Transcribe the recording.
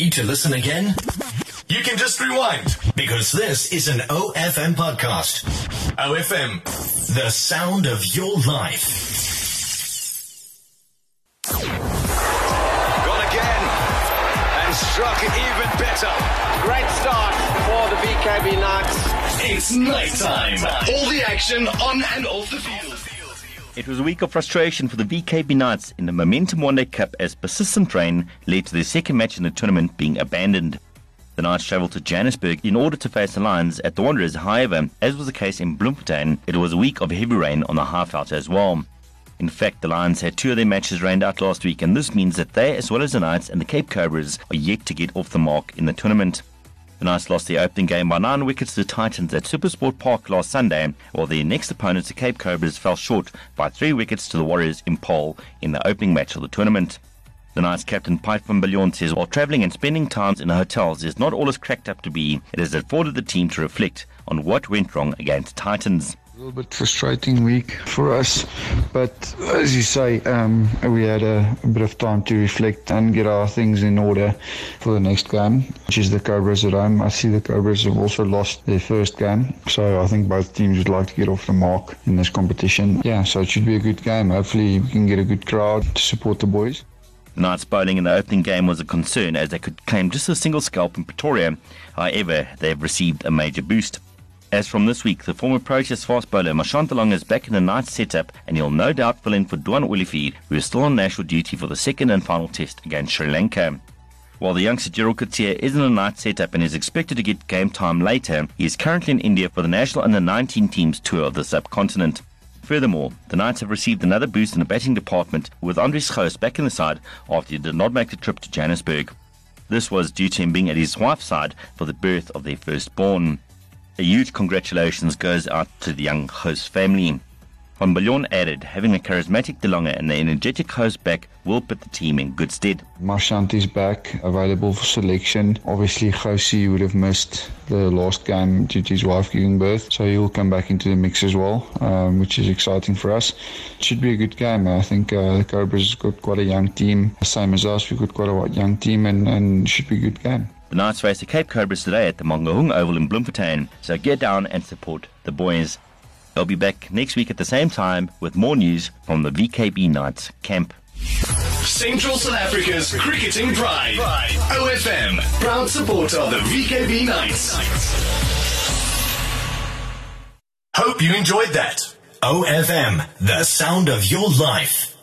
Need to listen again? You can just rewind because this is an OFM podcast. OFM, the sound of your life. Gone again and struck even better. Great start for the VKB Knights. It's Knight Time. All the action on and off the field. It was a week of frustration for the VKB Knights in the Momentum One Day Cup as persistent rain led to their second match in the tournament being abandoned. The Knights travelled to Johannesburg in order to face the Lions at the Wanderers. However, as was the case in Bloemfontein, it was a week of heavy rain on the Highveld as well. In fact, the Lions had two of their matches rained out last week, and this means that they, as well as the Knights and the Cape Cobras, are yet to get off the mark in the tournament. The Knights lost the opening game by nine wickets to the Titans at Supersport Park last Sunday, while their next opponents, the Cape Cobras, fell short by three wickets to the Warriors in Paarl in the opening match of the tournament. The Knights captain Pite van Biljon says while travelling and spending times in the hotels is not all as cracked up to be, it has afforded the team to reflect on what went wrong against Titans. A little bit frustrating week for us, but as you say, um, we had a, a, bit of time to reflect and get our things in order for the next game, which is the Cobras at home. I see the Cobras have also lost their first game, so I think both teams would like to get off the mark in this competition. Yeah, so it should be a good game. Hopefully, we can get a good crowd to support the boys. Knights bowling in the opening game was a concern as they could claim just a single scalp in Pretoria. However, they have received a major boost. As from this week, the former Proteas fast bowler Marchant de Lange is back in the Knights setup and he'll no doubt fill in for Duan Olivier, who is still on national duty for the second and final test against Sri Lanka. While the youngster Gerald Coetzee is in the Knights setup and is expected to get game time later, he is currently in India for the national under 19 teams tour of the subcontinent. Furthermore, the Knights have received another boost in the batting department with Andries Gous back in the side after he did not make the trip to Johannesburg. This was due to him being at his wife's side for the birth of their firstborn. A huge congratulations goes out to the young Gous family. Van Biljon added, having a charismatic De Lange and the energetic Gous back will put the team in good stead. Marchant is back, available for selection. Obviously, Josie would have missed the last game due to his wife giving birth, so he'll come back into the mix as well, um, which is exciting for us. It should be a good game. I think uh, the Cobras got quite a young team, same as us. We've got quite a young team, and, and should be a good game. The Knights face the Cape Cobras today at the Mangaung Oval in Bloemfontein, so get down and support the boys. I'll be back next week at the same time with more news from the VKB Knights camp. Central South Africa's cricketing pride. OFM, proud supporter of the VKB Knights. Hope you enjoyed that. OFM, the sound of your life.